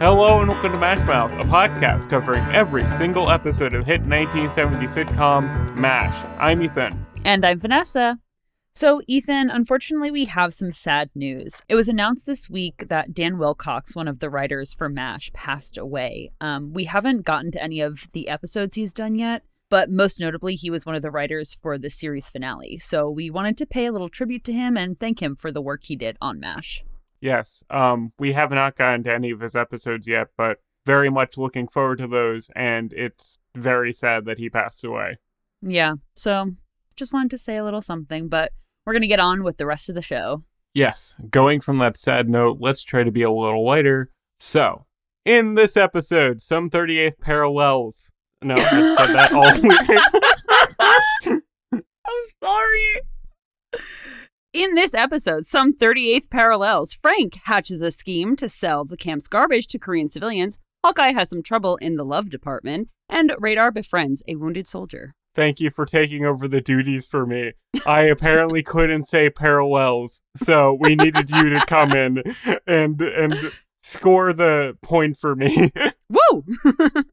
Hello and welcome to Mash Mouth, a podcast covering every single episode of hit 1970 sitcom MASH. I'm Ethan. And I'm Vanessa. So, Ethan, unfortunately, we have some sad news. It was announced this week that Dan Wilcox, one of the writers for MASH, passed away. Um, we haven't gotten to any of the episodes he's done yet, but most notably, he was one of the writers for the series finale. So, we wanted to pay a little tribute to him and thank him for the work he did on MASH. Yes, um, we have not gotten to any of his episodes yet, but very much looking forward to those, and it's very sad that he passed away. Yeah, so just wanted to say a little something, but we're going to get on with the rest of the show. Yes, going from that sad note, let's try to be a little lighter. So, in this episode, some 38th parallels. No, I said that all week. I'm sorry. In this episode, some 38th parallels, Frank hatches a scheme to sell the camp's garbage to Korean civilians. Hawkeye has some trouble in the love department, and Radar befriends a wounded soldier. Thank you for taking over the duties for me. I apparently couldn't say parallels, so we needed you to come in and and score the point for me. Woo!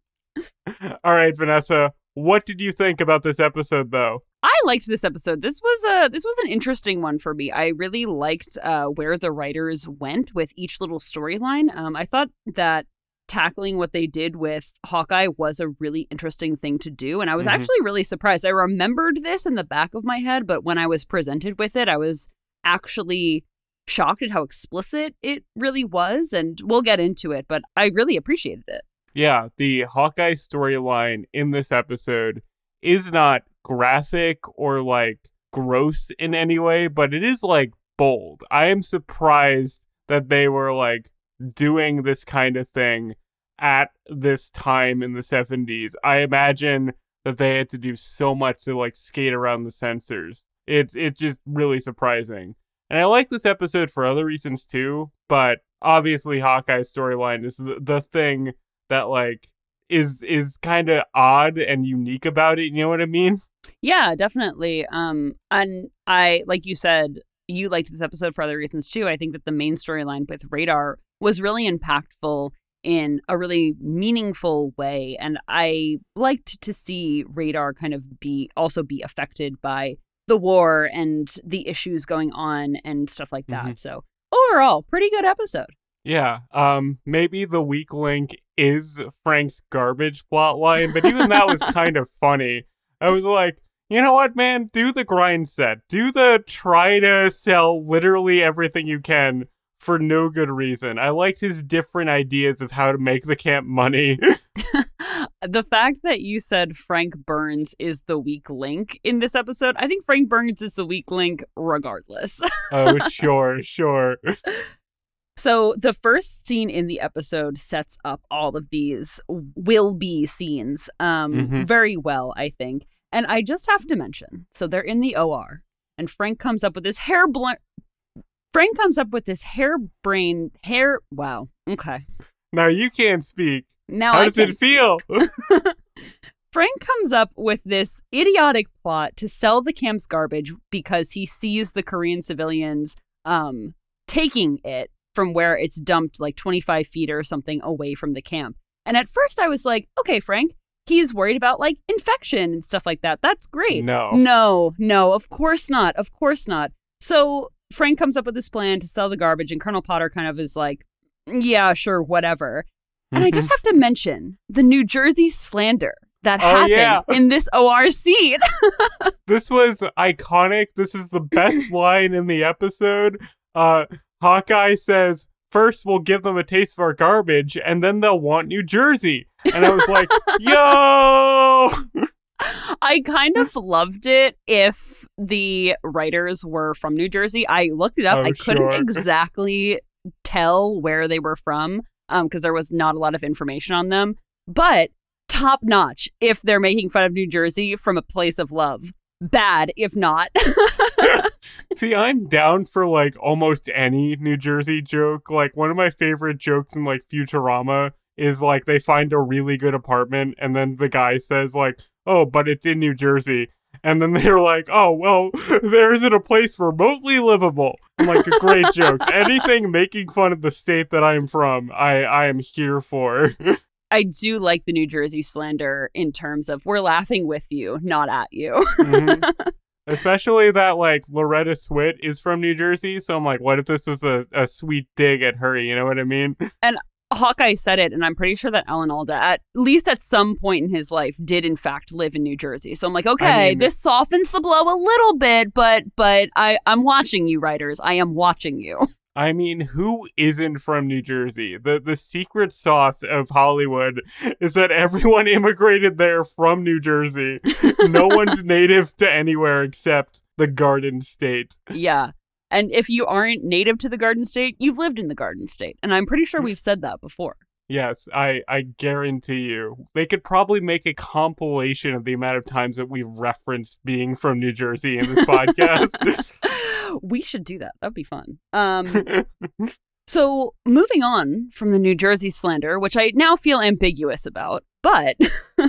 All right, Vanessa, what did you think about this episode though? I liked this episode. This was a this was an interesting one for me. I really liked uh, where the writers went with each little storyline. Um, I thought that tackling what they did with Hawkeye was a really interesting thing to do, and I was Mhm. actually really surprised. I remembered this in the back of my head, but when I was presented with it, I was actually shocked at how explicit it really was. And we'll get into it, but I really appreciated it. Yeah, the Hawkeye storyline in this episode is not graphic or like gross in any way, but it is like bold. I am surprised that they were like doing this kind of thing at this time in the 70s. I imagine that they had to do so much to like skate around the censors. It's it's just really surprising. And I like this episode for other reasons too, but obviously Hawkeye's storyline is the, the thing that like is is kind of odd and unique about it. You know what I mean? Yeah, definitely. Um, and I, like you said, you liked this episode for other reasons too. I think that the main storyline with Radar was really impactful in a really meaningful way, and I liked to see Radar kind of be also be affected by the war and the issues going on and stuff like that. Mhm. So overall, pretty good episode. Yeah. Um. Maybe the weak link is Frank's garbage plot line, but even that was kind of funny. I was like, you know what, man? Do the grind set. Do the try to sell literally everything you can for no good reason. I liked his different ideas of how to make the camp money. the fact that you said Frank Burns is the weak link in this episode, I think Frank Burns is the weak link regardless. oh, sure, sure. So the first scene in the episode sets up all of these will be scenes um Mhm. very well, I think. And I just have to mention, so they're in the OR and Frank comes up with this hair bl- Frank comes up with this hairbrain hair wow. Okay. Now you can't speak. Now How I does it feel? Frank comes up with this idiotic plot to sell the camp's garbage because he sees the Korean civilians um, taking it from where it's dumped like 25 feet or something away from the camp. And at first I was like, okay, Frank, he's worried about like infection and stuff like that. That's great. No. No, no, of course not. Of course not. So Frank comes up with this plan to sell the garbage, and Colonel Potter kind of is like, yeah, sure, whatever. And I just have to mention the New Jersey slander that Oh, happened yeah. in this OR scene. this was iconic. This was the best line in the episode. Uh, Hawkeye says, First, we'll give them a taste of our garbage, and then they'll want New Jersey. And I was like, yo! I kind of loved it if the writers were from New Jersey. I looked it up. Oh, I couldn't sure. exactly tell where they were from um, because there was not a lot of information on them. But top notch if they're making fun of New Jersey from a place of love. Bad if not. See, I'm down for like almost any New Jersey joke. Like, one of my favorite jokes in like Futurama is like they find a really good apartment, and then the guy says, like, oh, but it's in New Jersey. And then they're like, oh, well, there isn't a place remotely livable. I'm like, great joke. Anything making fun of the state that I'm from, I, I am here for. I do like the New Jersey slander in terms of we're laughing with you, not at you. Mhm. Especially that, like, Loretta Swit is from New Jersey. So I'm like, what if this was a, a sweet dig at her? You know what I mean? And Hawkeye said it, and I'm pretty sure that Alan Alda, at least at some point in his life, did in fact live in New Jersey. So I'm like, okay, mean- this softens the blow a little bit, but but I I'm watching you, writers. I am watching you. I mean, who isn't from New Jersey? The the secret sauce of Hollywood is that everyone immigrated there from New Jersey. no one's native to anywhere except the Garden State. yeah. And if you aren't native to the Garden State, you've lived in the Garden State, and I'm pretty sure we've said that before. Yes, I I guarantee you. They could probably make a compilation of the amount of times that we've referenced being from New Jersey in this podcast. We should do that. That'd be fun. Um, so moving on from the New Jersey slander, which I now feel ambiguous about, but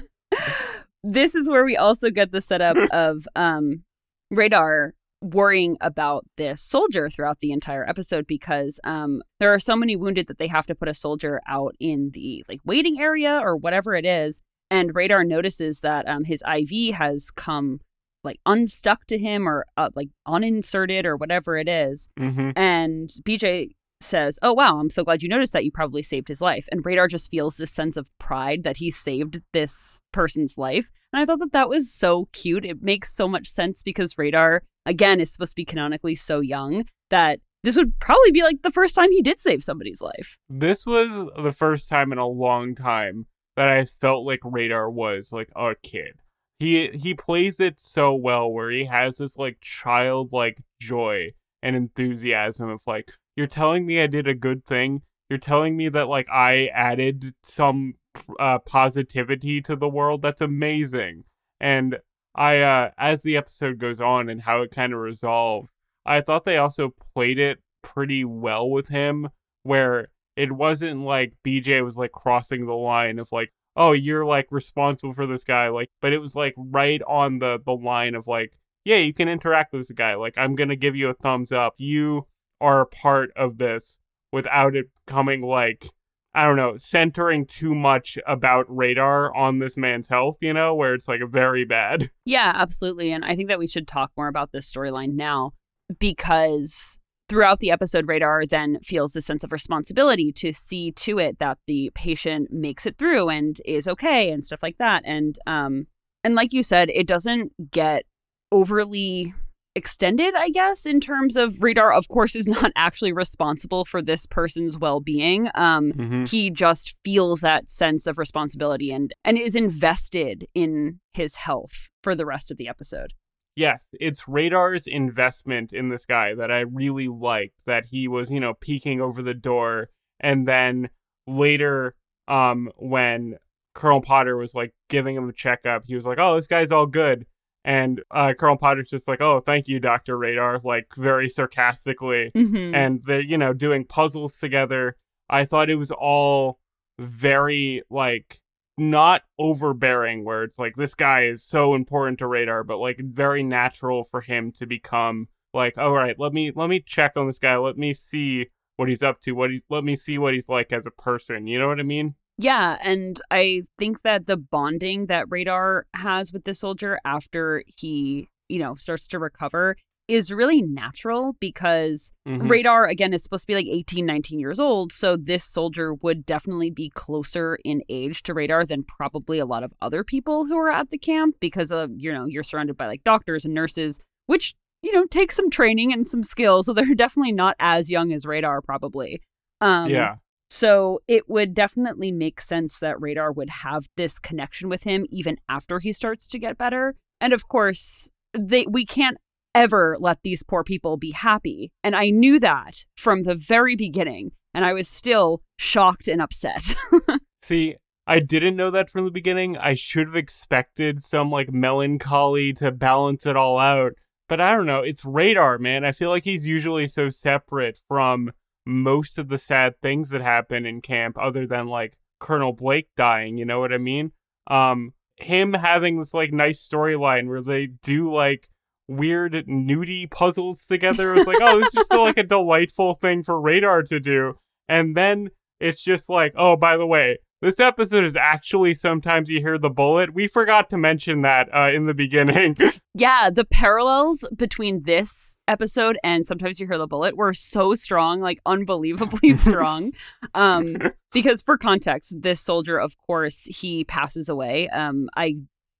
this is where we also get the setup of um, Radar worrying about this soldier throughout the entire episode because um, there are so many wounded that they have to put a soldier out in the like waiting area or whatever it is. And Radar notices that um, his IV has come like unstuck to him or uh, like uninserted or whatever it is. hmm And BJ says, Oh, wow, I'm so glad you noticed that. You probably saved his life. And Radar just feels this sense of pride that he saved this person's life. And I thought that that was so cute. It makes so much sense because Radar, again, is supposed to be canonically so young that this would probably be like the first time he did save somebody's life. This was the first time in a long time that I felt like Radar was like a kid. He he plays it so well where he has this like childlike joy and enthusiasm of like you're telling me I did a good thing. You're telling me that like I added some uh, positivity to the world. That's amazing. And I uh as the episode goes on and how it kind of resolves, I thought they also played it pretty well with him where it wasn't like BJ was like crossing the line of like, oh, you're like responsible for this guy, like, but it was like right on the the line of like, yeah, you can interact with this guy. Like, I'm gonna give you a thumbs up. You are a part of this without it coming like I don't know, centering too much about radar on this man's health, you know, where it's like very bad. Yeah, absolutely. And I think that we should talk more about this storyline now because throughout the episode, Radar then feels a sense of responsibility to see to it that the patient makes it through and is okay and stuff like that. And um and like you said, it doesn't get overly extended, I guess, in terms of Radar, of course, is not actually responsible for this person's well-being. Um Mm-hmm. he just feels that sense of responsibility and and is invested in his health for the rest of the episode. Yes, it's Radar's investment in this guy that I really liked. That he was, you know, peeking over the door, and then later, um, when Colonel Potter was like giving him a checkup, he was like, "Oh, this guy's all good," and uh, Colonel Potter's just like, "Oh, thank you, Doctor Radar," like very sarcastically, Mm-hmm. and they're you know doing puzzles together. I thought it was all very like not overbearing where it's like this guy is so important to radar but like very natural for him to become like all right let me let me check on this guy. Let me see what he's up to. What he's let me see what he's like as a person. You know what i mean? Yeah, and I think that the bonding that Radar has with the soldier after he, you know, starts to recover is really natural because Mhm. Radar, again, is supposed to be like 18, 19 years old. So this soldier would definitely be closer in age to Radar than probably a lot of other people who are at the camp because, of, you know, you're surrounded by like doctors and nurses, which, you know, take some training and some skills. So they're definitely not as young as Radar, probably. Um, yeah so it would definitely make sense that Radar would have this connection with him even after he starts to get better. And of course, they we can't ever let these poor people be happy. And I knew that from the very beginning, and I was still shocked and upset. see i didn't know that from the beginning i should have expected some like melancholy to balance it all out but i don't know it's radar man i feel like he's usually so separate from most of the sad things that happen in camp other than like colonel blake dying you know what i mean um him having this like nice storyline where they do like weird nudie puzzles together. It was like, oh, this is still like a delightful thing for Radar to do. And then it's just like, oh, by the way, this episode is actually sometimes you hear the bullet. We forgot to mention that uh, in the beginning. yeah, the parallels between this episode and sometimes you hear the bullet were so strong, like unbelievably strong. um, because for context, this soldier, of course, he passes away. Um, I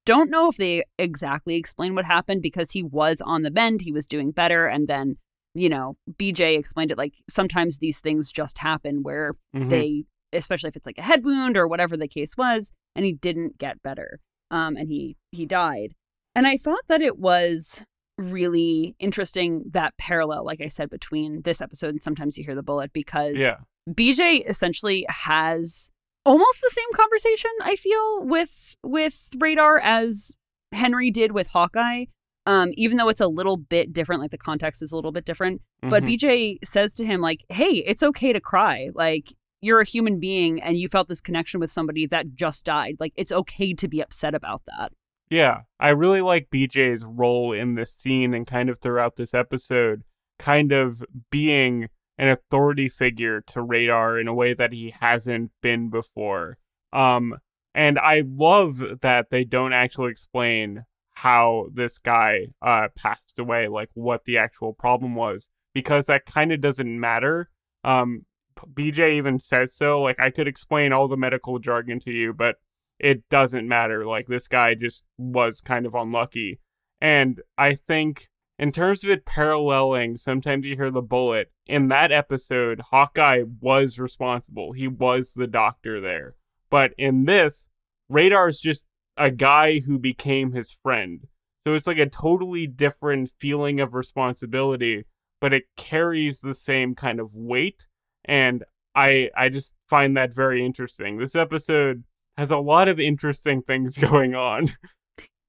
don't know if they exactly explain what happened because he was on the mend, he was doing better, and then you know, BJ explained it like sometimes these things just happen where mm-hmm. they, especially if it's like a head wound or whatever the case was, and he didn't get better, um, and he he died. And I thought that it was really interesting that parallel, like I said, between this episode and sometimes you hear the bullet because yeah. BJ essentially has almost the same conversation I feel with with Radar as Henry did with Hawkeye. Um, even though it's a little bit different, like the context is a little bit different. Mm-hmm. But BJ says to him, like, hey, it's okay to cry. Like, you're a human being and you felt this connection with somebody that just died. Like, it's okay to be upset about that. Yeah, I really like BJ's role in this scene and kind of throughout this episode, kind of being an authority figure to Radar in a way that he hasn't been before. Um, and I love that they don't actually explain how this guy uh, passed away, like what the actual problem was, because that kind of doesn't matter. Um, BJ even says so. Like, I could explain all the medical jargon to you, but it doesn't matter. Like, this guy just was kind of unlucky. And I think, in terms of it paralleling, sometimes you hear the bullet. In that episode, Hawkeye was responsible, he was the doctor there. But in this, Radar's just a guy who became his friend. So it's like a totally different feeling of responsibility, but it carries the same kind of weight. And I I just find that very interesting. This episode has a lot of interesting things going on.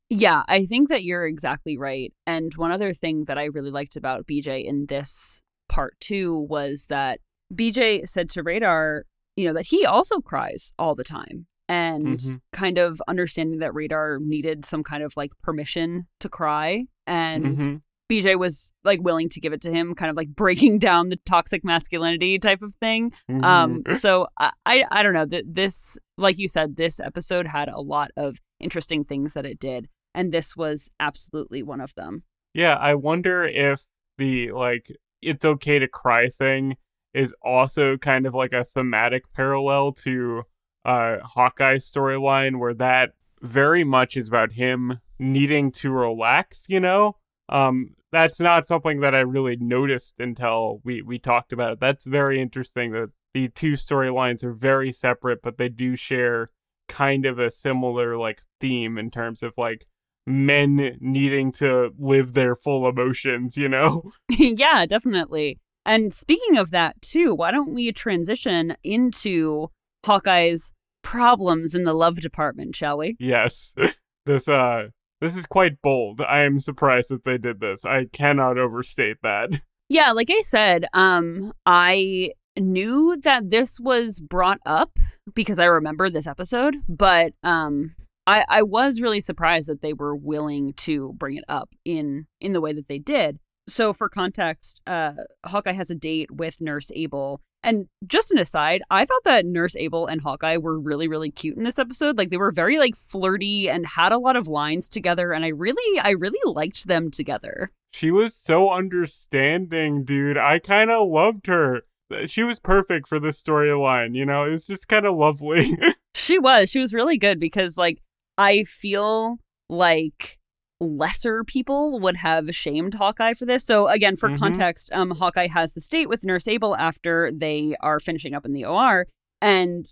Yeah, I think that you're exactly right. And one other thing that I really liked about BJ in this part too was that BJ said to Radar, you know, that he also cries all the time and mm-hmm. kind of understanding that Radar needed some kind of like permission to cry. And mm-hmm. BJ was like willing to give it to him, kind of like breaking down the toxic masculinity type of thing. Mm-hmm. Um, so I, I, I don't know that this, like you said, this episode had a lot of interesting things that it did, and this was absolutely one of them. Yeah, I wonder if the like it's okay to cry thing is also kind of like a thematic parallel to uh, Hawkeye storyline where that very much is about him needing to relax, you know? Um, that's not something that I really noticed until we, we talked about it. That's very interesting that the two storylines are very separate, but they do share kind of a similar like theme in terms of like men needing to live their full emotions, you know? yeah, definitely. And speaking of that too, why don't we transition into Hawkeye's problems in the love department, shall we? Yes. this uh this is quite bold. I am surprised that they did this. I cannot overstate that. Yeah, like I said, um I knew that this was brought up because I remember this episode, but um I I was really surprised that they were willing to bring it up in in the way that they did. So for context, uh Hawkeye has a date with Nurse Abel and just an aside, I thought that Nurse Abel and Hawkeye were really, really cute in this episode. Like they were very like flirty and had a lot of lines together, and I really, I really liked them together. She was so understanding, dude. I kind of loved her. She was perfect for this storyline, you know? It was just kind of lovely. she was. She was really good because like I feel like lesser people would have shamed Hawkeye for this. So again, for mm-hmm. context, um, Hawkeye has the state with Nurse Abel after they are finishing up in the OR, and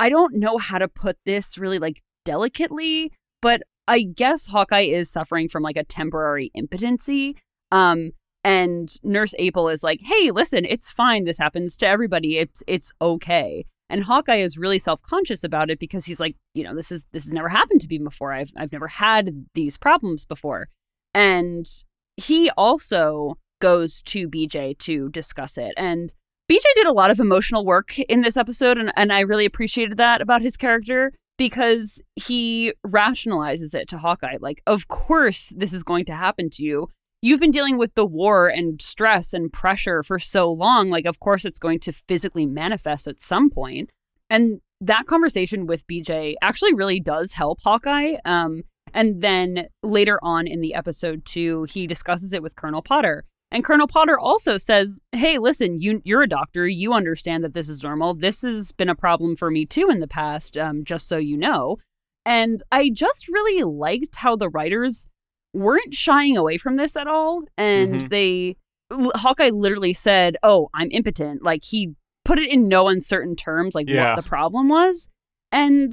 I don't know how to put this really like delicately, but I guess Hawkeye is suffering from like a temporary impotency. Um, and Nurse Abel is like, "Hey, listen, it's fine. This happens to everybody. It's it's okay." And Hawkeye is really self-conscious about it because he's like, you know, this is this has never happened to me before. I've I've never had these problems before. And he also goes to BJ to discuss it. And BJ did a lot of emotional work in this episode and, and I really appreciated that about his character because he rationalizes it to Hawkeye like, of course, this is going to happen to you. You've been dealing with the war and stress and pressure for so long. Like, of course, it's going to physically manifest at some point. And that conversation with BJ actually really does help Hawkeye. Um, and then later on in the episode, too, he discusses it with Colonel Potter. And Colonel Potter also says, "Hey, listen, you you're a doctor. You understand that this is normal. This has been a problem for me too in the past. Um, just so you know." And I just really liked how the writers weren't shying away from this at all, and Mhm. they Hawkeye literally said, "Oh, I'm impotent." Like he put it in no uncertain terms, like Yeah. what the problem was, and.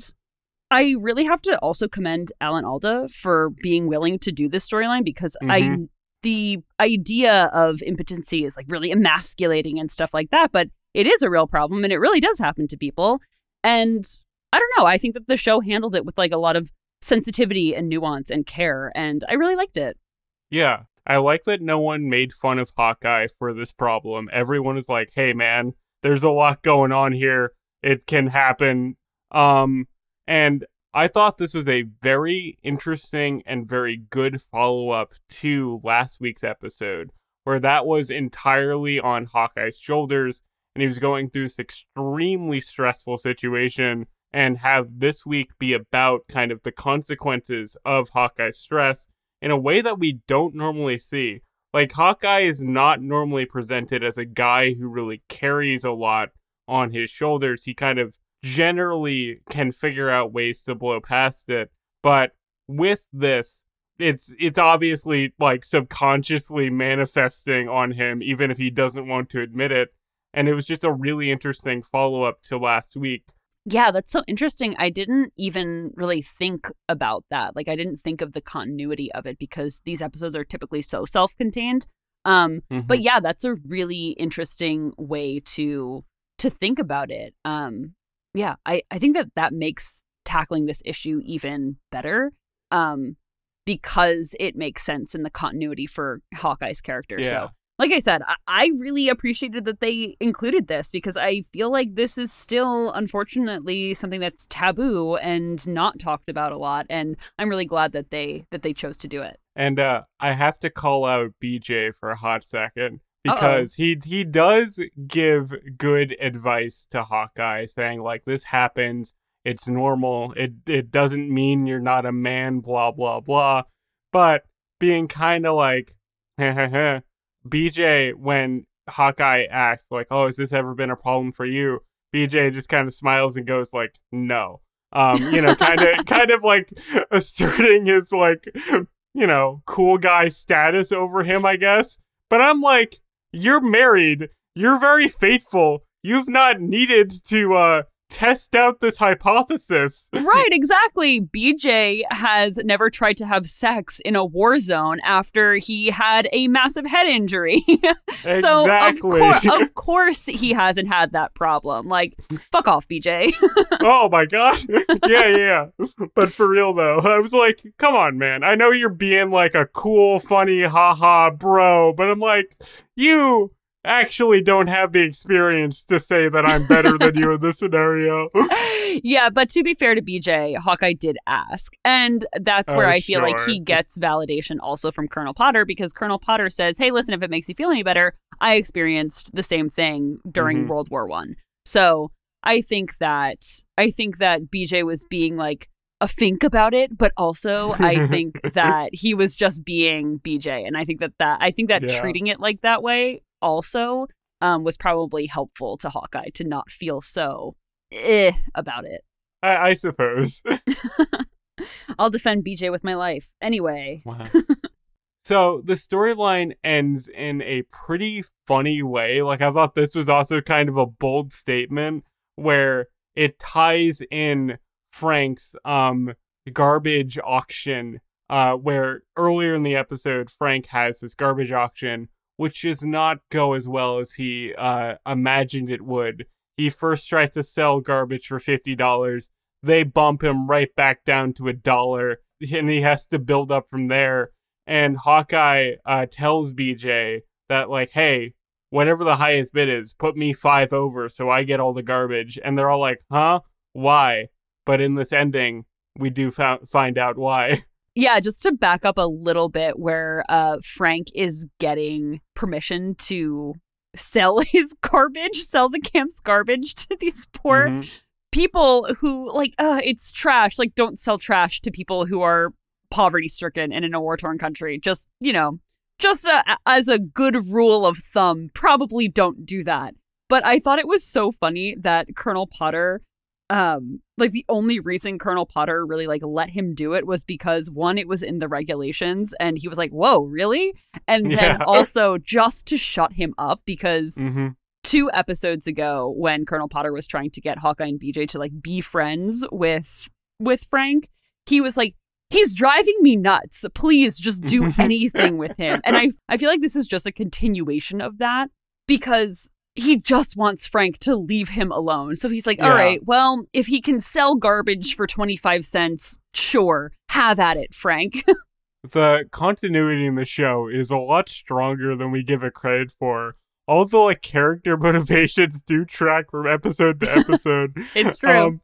I really have to also commend Alan Alda for being willing to do this storyline because I Mhm. the idea of impotency is like really emasculating and stuff like that, but it is a real problem and it really does happen to people. And I don't know, I think that the show handled it with like a lot of sensitivity and nuance and care, and I really liked it. Yeah. I like that no one made fun of Hawkeye for this problem. Everyone is like, "Hey man, there's a lot going on here. It can happen." Um and I thought this was a very interesting and very good follow-up to last week's episode where that was entirely on Hawkeye's shoulders and he was going through this extremely stressful situation and have this week be about kind of the consequences of Hawkeye's stress in a way that we don't normally see. Like, Hawkeye is not normally presented as a guy who really carries a lot on his shoulders. He kind of generally can figure out ways to blow past it. But with this, it's it's obviously like subconsciously manifesting on him, even if he doesn't want to admit it. And it was just a really interesting follow up to last week. Yeah, that's so interesting. I didn't even really think about that. Like I didn't think of the continuity of it because these episodes are typically so self-contained. Um but yeah, that's a really interesting way to to think about it. Um yeah, I I think that that makes tackling this issue even better. Um because it makes sense in the continuity for Hawkeye's character. Yeah. So like I said, I, I really appreciated that they included this because I feel like this is still, unfortunately, something that's taboo and not talked about a lot. And I'm really glad that they that they chose to do it. And uh, I have to call out BJ for a hot second because he he does give good advice to Hawkeye, saying like this happens, it's normal. It it doesn't mean you're not a man, blah blah blah. But being kind of like, BJ when Hawkeye asks like, "Oh, has this ever been a problem for you?" BJ just kind of smiles and goes like, "No." Um, you know, kind of kind of like asserting his like you know, cool guy status over him, I guess. But I'm like, you're married. You're very faithful. You've not needed to uh test out this hypothesis. right, exactly. BJ has never tried to have sex in a war zone after he had a massive head injury. so of, exactly. cour- of course he hasn't had that problem. Like, fuck off, BJ. oh my god. yeah, yeah. But for real though, I was like, come on, man. I know you're being like a cool, funny, haha, bro, but I'm like, you actually don't have the experience to say that I'm better than you in this scenario. yeah, but to be fair to BJ, Hawkeye did ask. And that's where Oh, I feel like he gets validation also from Colonel Potter because Colonel Potter says, Hey, listen, if it makes you feel any better, I experienced the same thing during Mhm. World War One. So I think that I think that BJ was being like a think about it, but also I think that he was just being BJ. And I think that that I think that Yeah. treating it like that way also um, was probably helpful to Hawkeye to not feel so eh about it. I, I suppose. I'll defend BJ with my life. Anyway, Wow. so the storyline ends in a pretty funny way. Like I thought this was also kind of a bold statement where it ties in Frank's um garbage auction uh where earlier in the episode Frank has this garbage auction which does not go as well as he uh imagined it would. He first tries to sell garbage for $50 they bump him right back down to a dollar and he has to build up from there. And hawkeye uh, tells bj that like hey whatever the highest bid is put me five over so i get all the garbage. And they're all like huh? Why? But in this ending, we do fo- find out why. Yeah, just to back up a little bit, where uh, Frank is getting permission to sell his garbage, sell the camp's garbage to these poor Mhm. people who, like, uh, it's trash. Like, don't sell trash to people who are poverty stricken and in a war torn country. Just, you know, just a, as a good rule of thumb, probably don't do that. But I thought it was so funny that Colonel Potter um like the only reason colonel potter really like let him do it was because one it was in the regulations and he was like whoa really and then Yeah. also just to shut him up because Mhm. two episodes ago when colonel potter was trying to get hawkeye and bj to like be friends with with frank he was like he's driving me nuts please just do anything with him and i i feel like this is just a continuation of that because he just wants Frank to leave him alone. So he's like, all Yeah. right, well, if he can sell garbage for 25 cents, sure, have at it, Frank. the continuity in the show is a lot stronger than we give it credit for. All the like character motivations do track from episode to episode. it's true. Um,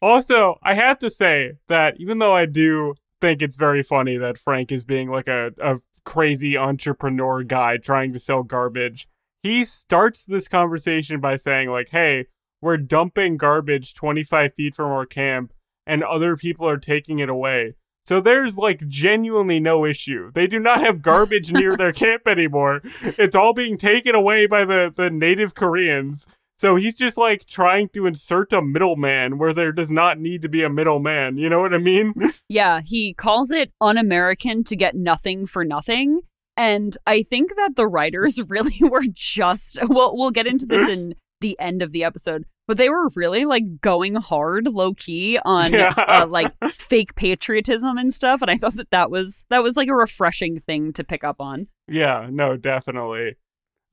also, I have to say that even though I do think it's very funny that Frank is being like a, a crazy entrepreneur guy trying to sell garbage, he starts this conversation by saying, like, hey, we're dumping garbage 25 feet from our camp and other people are taking it away. So there's like genuinely no issue. They do not have garbage near their camp anymore. It's all being taken away by the, the native Koreans. So he's just like trying to insert a middleman where there does not need to be a middleman. You know what I mean? yeah, he calls it un American to get nothing for nothing. And I think that the writers really were just, well, we'll get into this in the end of the episode, but they were really like going hard low key on Yeah. uh, like fake patriotism and stuff. And I thought that that was, that was like a refreshing thing to pick up on. Yeah, no, definitely.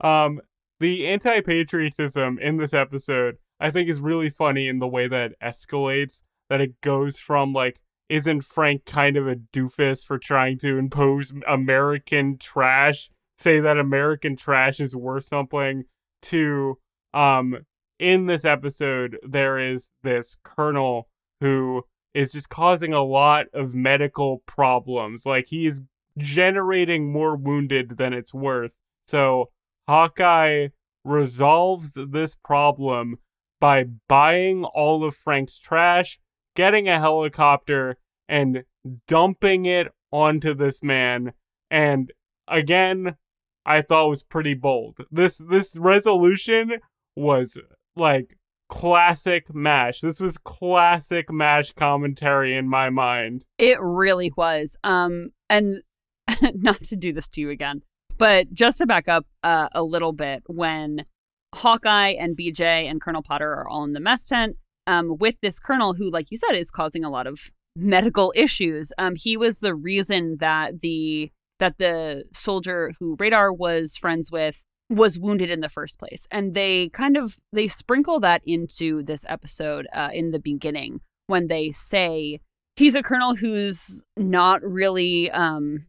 Um, the anti-patriotism in this episode, I think, is really funny in the way that it escalates. That it goes from like, isn't Frank kind of a doofus for trying to impose American trash? Say that American trash is worth something. To um, in this episode, there is this colonel who is just causing a lot of medical problems. Like he is generating more wounded than it's worth. So Hawkeye resolves this problem by buying all of Frank's trash, getting a helicopter, and dumping it onto this man. And again, I thought was pretty bold. This this resolution was like classic MASH. This was classic MASH commentary in my mind. It really was. Um, and not to do this to you again, but just to back up uh, a little bit, when Hawkeye and BJ and Colonel Potter are all in the mess tent, um, with this colonel who, like you said, is causing a lot of medical issues. Um, he was the reason that the that the soldier who Radar was friends with was wounded in the first place, and they kind of they sprinkle that into this episode uh, in the beginning when they say he's a colonel who's not really um,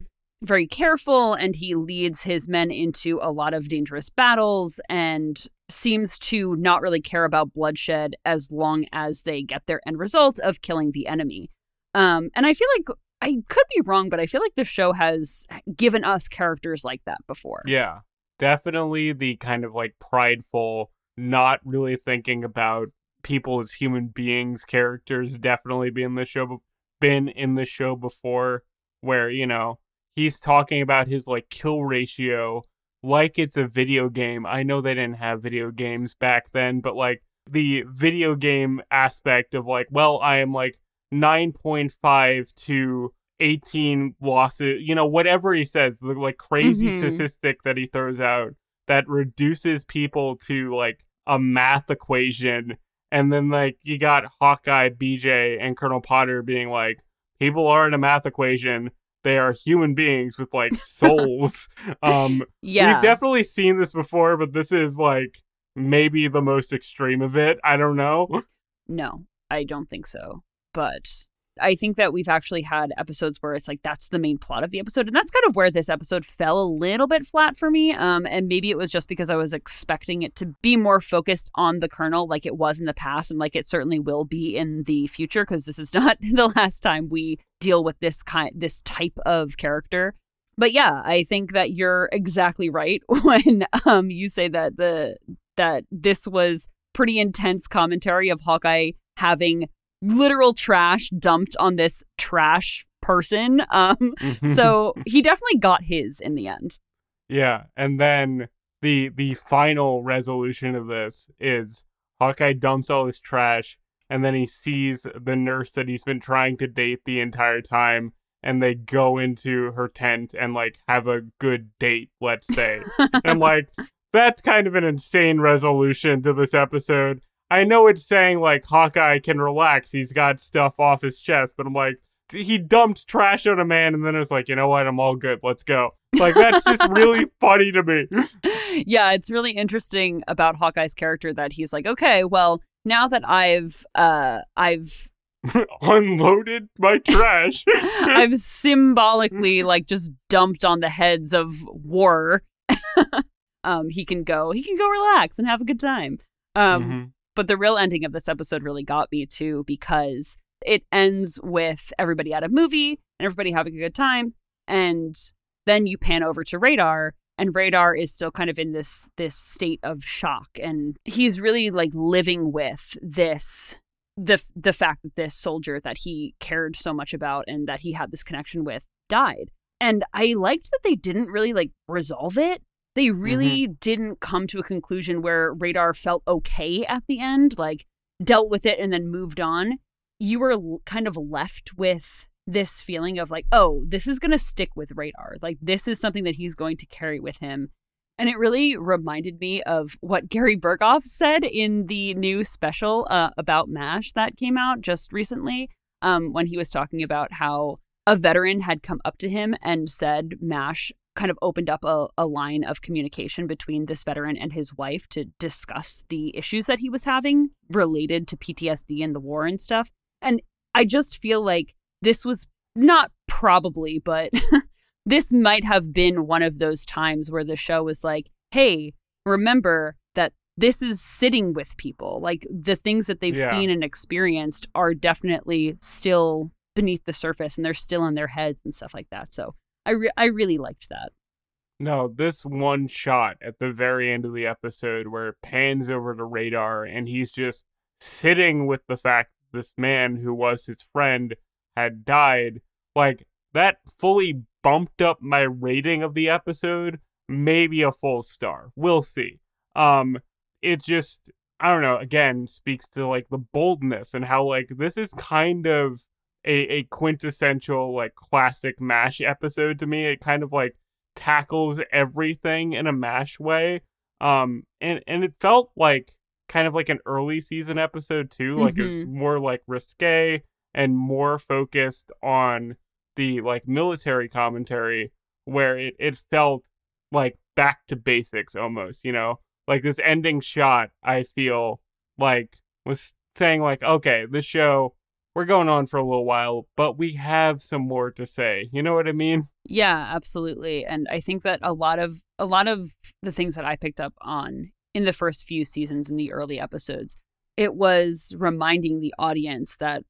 very careful and he leads his men into a lot of dangerous battles and seems to not really care about bloodshed as long as they get their end result of killing the enemy. Um, and I feel like I could be wrong, but I feel like the show has given us characters like that before. Yeah. Definitely the kind of like prideful, not really thinking about people as human beings characters definitely be in the show been in the show before where, you know, he's talking about his like kill ratio like it's a video game. I know they didn't have video games back then, but like the video game aspect of like, well, I am like 9.5 to 18 losses, you know, whatever he says, the like crazy Mhm. statistic that he throws out that reduces people to like a math equation. And then like you got Hawkeye, BJ, and Colonel Potter being like, people aren't a math equation. They are human beings with like souls. um Yeah. We've definitely seen this before, but this is like maybe the most extreme of it. I don't know. no, I don't think so. But I think that we've actually had episodes where it's like that's the main plot of the episode. And that's kind of where this episode fell a little bit flat for me. Um, and maybe it was just because I was expecting it to be more focused on the Colonel like it was in the past and like it certainly will be in the future, because this is not the last time we deal with this kind this type of character. But yeah, I think that you're exactly right when um you say that the that this was pretty intense commentary of Hawkeye having literal trash dumped on this trash person. Um, Mm-hmm. so he definitely got his in the end. Yeah, and then the the final resolution of this is Hawkeye dumps all his trash, and then he sees the nurse that he's been trying to date the entire time, and they go into her tent and like have a good date, let's say. and like that's kind of an insane resolution to this episode. I know it's saying like Hawkeye can relax, he's got stuff off his chest, but I'm like he dumped trash on a man and then it's like, you know what, I'm all good, let's go. Like that's just really funny to me. yeah, it's really interesting about Hawkeye's character that he's like, okay, well, now that I've uh I've Unloaded my trash. I've symbolically like just dumped on the heads of war. um, he can go, he can go relax and have a good time. Um, Mhm. But the real ending of this episode really got me too because it ends with everybody at a movie and everybody having a good time, and then you pan over to Radar, and Radar is still kind of in this this state of shock, and he's really like living with this the the fact that this soldier that he cared so much about and that he had this connection with died. And I liked that they didn't really like resolve it. They really didn't come to a conclusion where Radar felt okay at the end, like dealt with it and then moved on. You were l- kind of left with this feeling of like, oh, this is going to stick with Radar. Like this is something that he's going to carry with him. And it really reminded me of what Gary Burghoff said in the new special uh, about MASH that came out just recently, um, when he was talking about how a veteran had come up to him and said MASH kind of opened up a, a line of communication between this veteran and his wife to discuss the issues that he was having related to PTSD and the war and stuff. And I just feel like this was not probably, but this might have been one of those times where the show was like, hey, remember that this is sitting with people. Like the things that they've Yeah. seen and experienced are definitely still beneath the surface and they're still in their heads and stuff like that. So I, re- I really liked that. No, this one shot at the very end of the episode where it pans over to Radar and he's just sitting with the fact that this man who was his friend had died, like that fully bumped up my rating of the episode, maybe a full star. We'll see. Um it just I don't know, again speaks to like the boldness and how like this is kind of a, a quintessential like classic mash episode to me. It kind of like tackles everything in a mash way. Um and and it felt like kind of like an early season episode too. Like it was Mhm. more like risque and more focused on the like military commentary where it, it felt like back to basics almost, you know? Like this ending shot, I feel like was saying like, okay, this show we're going on for a little while, but we have some more to say. You know what I mean? Yeah, absolutely. And I think that a lot of a lot of the things that I picked up on in the first few seasons in the early episodes, it was reminding the audience that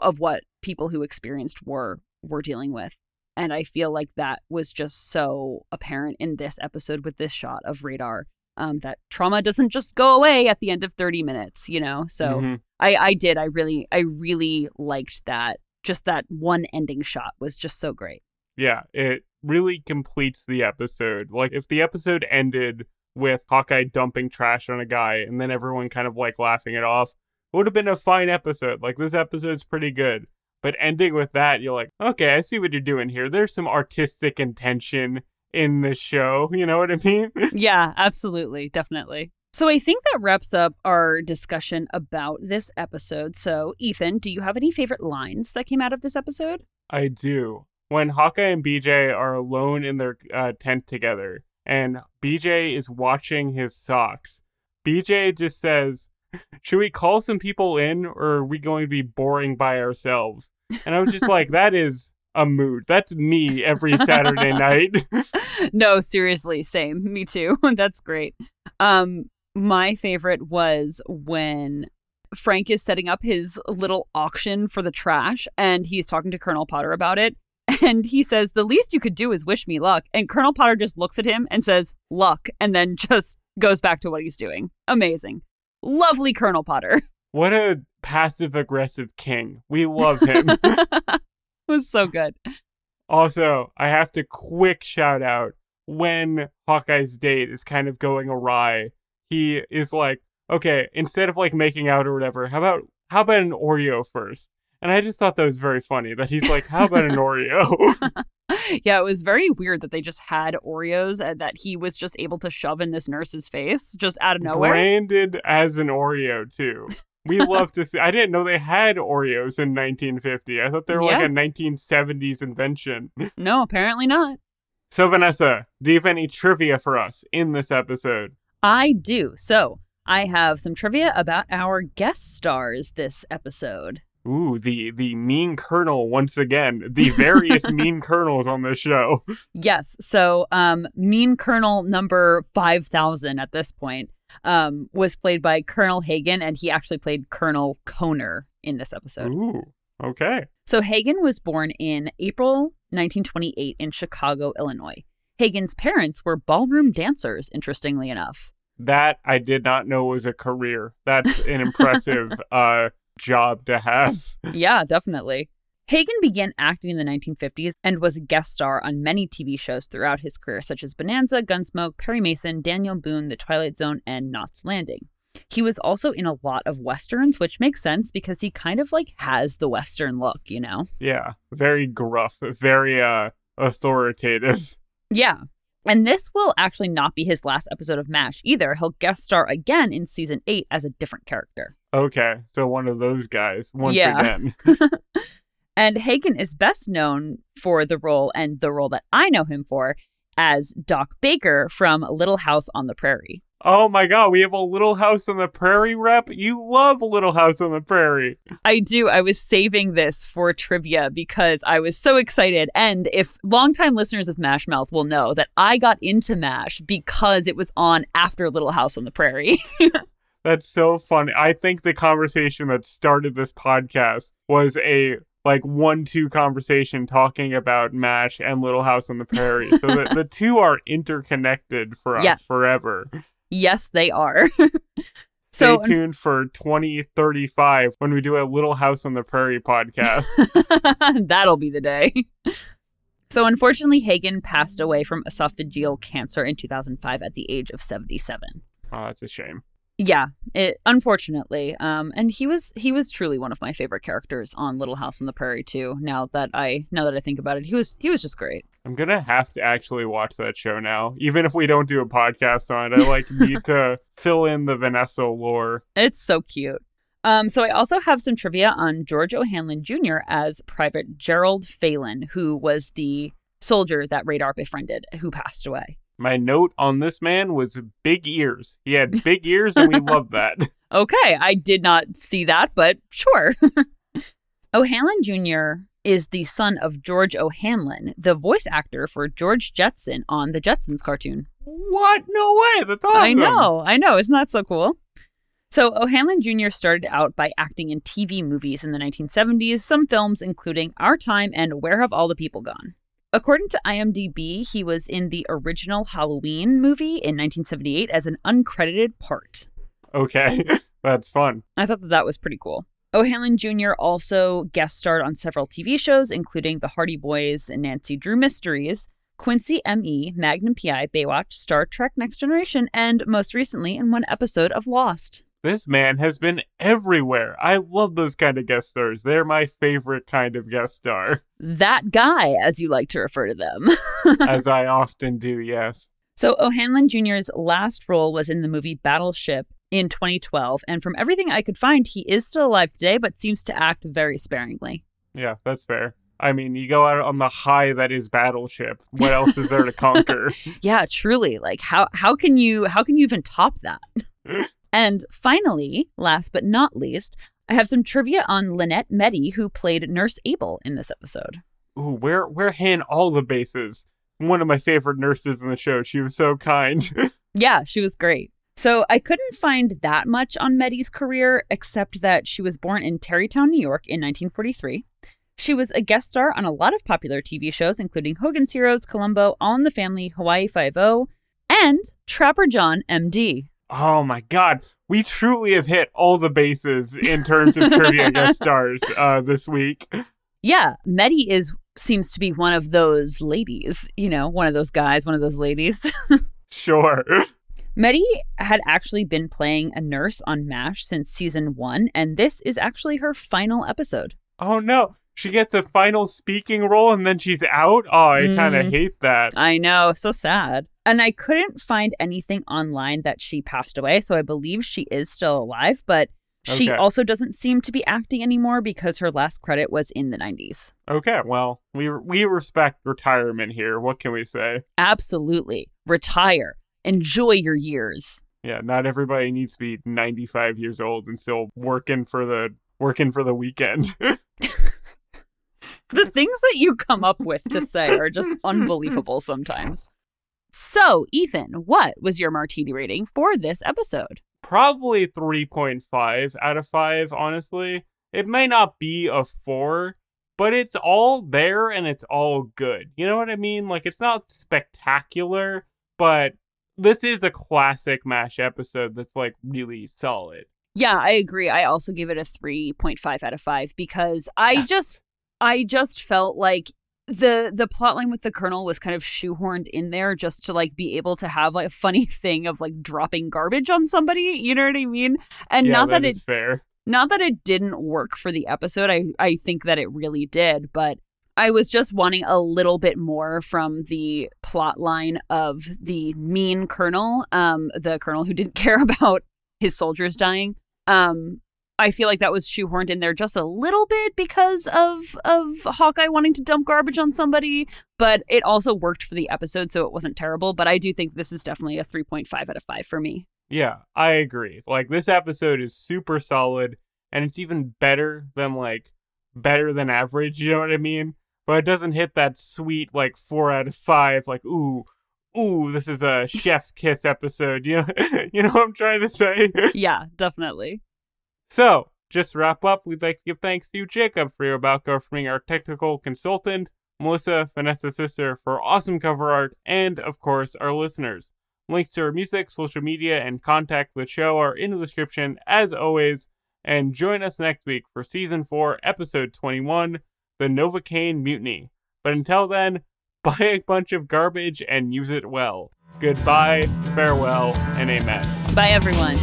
of what people who experienced war were dealing with. And I feel like that was just so apparent in this episode with this shot of radar. Um, that trauma doesn't just go away at the end of 30 minutes, you know? So Mhm. I, I did. I really, I really liked that. Just that one ending shot was just so great. Yeah, it really completes the episode. Like if the episode ended with Hawkeye dumping trash on a guy and then everyone kind of like laughing it off, it would have been a fine episode. Like this episode's pretty good. But ending with that, you're like, okay, I see what you're doing here. There's some artistic intention in the show. You know what I mean? Yeah, absolutely. Definitely. So I think that wraps up our discussion about this episode. So, Ethan, do you have any favorite lines that came out of this episode? I do. When Hawkeye and BJ are alone in their uh, tent together, and BJ is watching his socks, BJ just says, Should we call some people in, or are we going to be boring by ourselves? And I was just like, that is a mood. That's me every Saturday night. no, seriously, same. Me too. That's great. Um, my favorite was when Frank is setting up his little auction for the trash and he's talking to Colonel Potter about it. And he says, The least you could do is wish me luck. And Colonel Potter just looks at him and says, Luck, and then just goes back to what he's doing. Amazing. Lovely Colonel Potter. What a passive aggressive king. We love him. It was so good. Also, I have to quick shout out when Hawkeye's date is kind of going awry. He is like, okay, instead of like making out or whatever, how about how about an Oreo first? And I just thought that was very funny that he's like, how about an Oreo? yeah, it was very weird that they just had Oreos and that he was just able to shove in this nurse's face just out of nowhere. Branded as an Oreo too. We love to see. I didn't know they had Oreos in 1950. I thought they were Yeah. like a 1970s invention. No, apparently not. So, Vanessa, do you have any trivia for us in this episode? I do. So I have some trivia about our guest stars this episode. Ooh, the the mean colonel once again. The various mean colonels on this show. Yes. So um Mean Colonel number 5000 at this point um was played by Kevin Hagen and he actually played Colonel Koner in this episode. Ooh, okay. So Hagen was born in April 1928 in Chicago, Illinois. Hagen's parents were ballroom dancers, interestingly enough. That I did not know was a career. That's an impressive uh job to have. Yeah, definitely. Hagen began acting in the 1950s and was a guest star on many TV shows throughout his career, such as Bonanza, Gunsmoke, Perry Mason, Daniel Boone, The Twilight Zone, and Knots Landing. He was also in a lot of westerns, which makes sense because he kind of like has the western look, you know? Yeah, very gruff, very uh authoritative. Yeah. And this will actually not be his last episode of MASH either. He'll guest star again in season 8 as a different character. Okay, so one of those guys once Yeah. again. And Hagen is best known for the role and the role that I know him for as Doc Baker from Little House on the Prairie. Oh my god, we have a Little House on the Prairie rep. You love Little House on the Prairie. I do. I was saving this for trivia because I was so excited. And if longtime listeners of Mash Mouth will know that I got into MASH because it was on after Little House on the Prairie. That's so funny. I think the conversation that started this podcast was a like one two conversation talking about MASH and Little House on the Prairie. So the, the two are interconnected for us Yeah. forever. yes, they are. Stay so tuned for 2035 when we do a Little House on the Prairie podcast. That'll be the day. So, unfortunately, Hagen passed away from esophageal cancer in 2005 at the age of 77. oh, that's a shame. Yeah, it unfortunately. Um, and he was he was truly one of my favorite characters on Little House on the Prairie too. Now that I now that I think about it, he was he was just great. I'm gonna have to actually watch that show now. Even if we don't do a podcast on it, I like need to fill in the Vanessa lore. It's so cute. Um, so I also have some trivia on George O'Hanlon Jr. as Private Gerald Phelan, who was the soldier that Radar befriended, who passed away. My note on this man was big ears. He had big ears, and we love that. Okay, I did not see that, but sure. O'Hanlon Jr. is the son of George O'Hanlon, the voice actor for George Jetson on the Jetsons cartoon. What? No way! That's awesome. I know, I know. Isn't that so cool? So, O'Hanlon Jr. started out by acting in TV movies in the 1970s, some films including Our Time and Where Have All the People Gone? According to IMDb, he was in the original Halloween movie in 1978 as an uncredited part. Okay, that's fun. I thought that that was pretty cool. O'Hanlon Jr. also guest starred on several TV shows, including The Hardy Boys and Nancy Drew Mysteries, Quincy M.E., Magnum P.I., Baywatch, Star Trek Next Generation, and most recently in one episode of Lost. This man has been everywhere. I love those kind of guest stars. They're my favorite kind of guest star, That guy, as you like to refer to them. as I often do. Yes. so, O'Hanlon Jr.'s last role was in the movie Battleship in 2012, and from everything I could find, he is still alive today, but seems to act very sparingly. Yeah, that's fair. I mean, you go out on the high that is Battleship. What else is there to conquer? Yeah, truly. Like how how can you how can you even top that? And finally, last but not least, I have some trivia on Lynette Mettey, who played Nurse Abel in this episode. Ooh, we're we're hitting all the bases. One of my favorite nurses in the show. She was so kind. yeah, she was great. So I couldn't find that much on Mettey's career, except that she was born in Tarrytown, New York in 1943. She was a guest star on a lot of popular TV shows, including Hogan's Heroes, Columbo, All in the Family, Hawaii Five-O, and Trapper John, MD. Oh my god, we truly have hit all the bases in terms of trivia guest stars uh, this week. Yeah, Mettey is seems to be one of those ladies, you know, one of those guys, one of those ladies. sure. Mettey had actually been playing a nurse on MASH since season one, and this is actually her final episode. Oh no, she gets a final speaking role and then she's out. Oh, I mm. kind of hate that. I know, so sad. And I couldn't find anything online that she passed away, so I believe she is still alive, but she okay. also doesn't seem to be acting anymore because her last credit was in the 90s. Okay, well, we we respect retirement here. What can we say? Absolutely. Retire. Enjoy your years. Yeah, not everybody needs to be 95 years old and still working for the working for the weekend. the things that you come up with to say are just unbelievable sometimes. So, Ethan, what was your martini rating for this episode? Probably 3.5 out of 5, honestly. It may not be a 4, but it's all there and it's all good. You know what I mean? Like, it's not spectacular, but this is a classic MASH episode that's, like, really solid. Yeah, I agree. I also give it a 3.5 out of 5 because I yes. just I just felt like the the plotline with the colonel was kind of shoehorned in there just to like be able to have like a funny thing of like dropping garbage on somebody you know what i mean? And yeah, not that, that it's fair. not that it didn't work for the episode i i think that it really did but i was just wanting a little bit more from the plot line of the mean colonel um the colonel who didn't care about his soldiers dying um I feel like that was shoehorned in there just a little bit because of of Hawkeye wanting to dump garbage on somebody, but it also worked for the episode, so it wasn't terrible. But I do think this is definitely a 3.5 out of 5 for me. Yeah, I agree. Like this episode is super solid and it's even better than like better than average, you know what I mean? But it doesn't hit that sweet like 4 out of 5 like ooh, ooh, this is a chef's kiss episode. You know, you know what I'm trying to say? Yeah, definitely. So, just to wrap up, we'd like to give thanks to Jacob for your about from our technical consultant, Melissa, Vanessa's sister, for awesome cover art, and of course, our listeners. Links to our music, social media, and contact the show are in the description as always. And join us next week for season 4, episode 21, The Novocaine Mutiny. But until then, buy a bunch of garbage and use it well. Goodbye, farewell, and amen. Bye, everyone.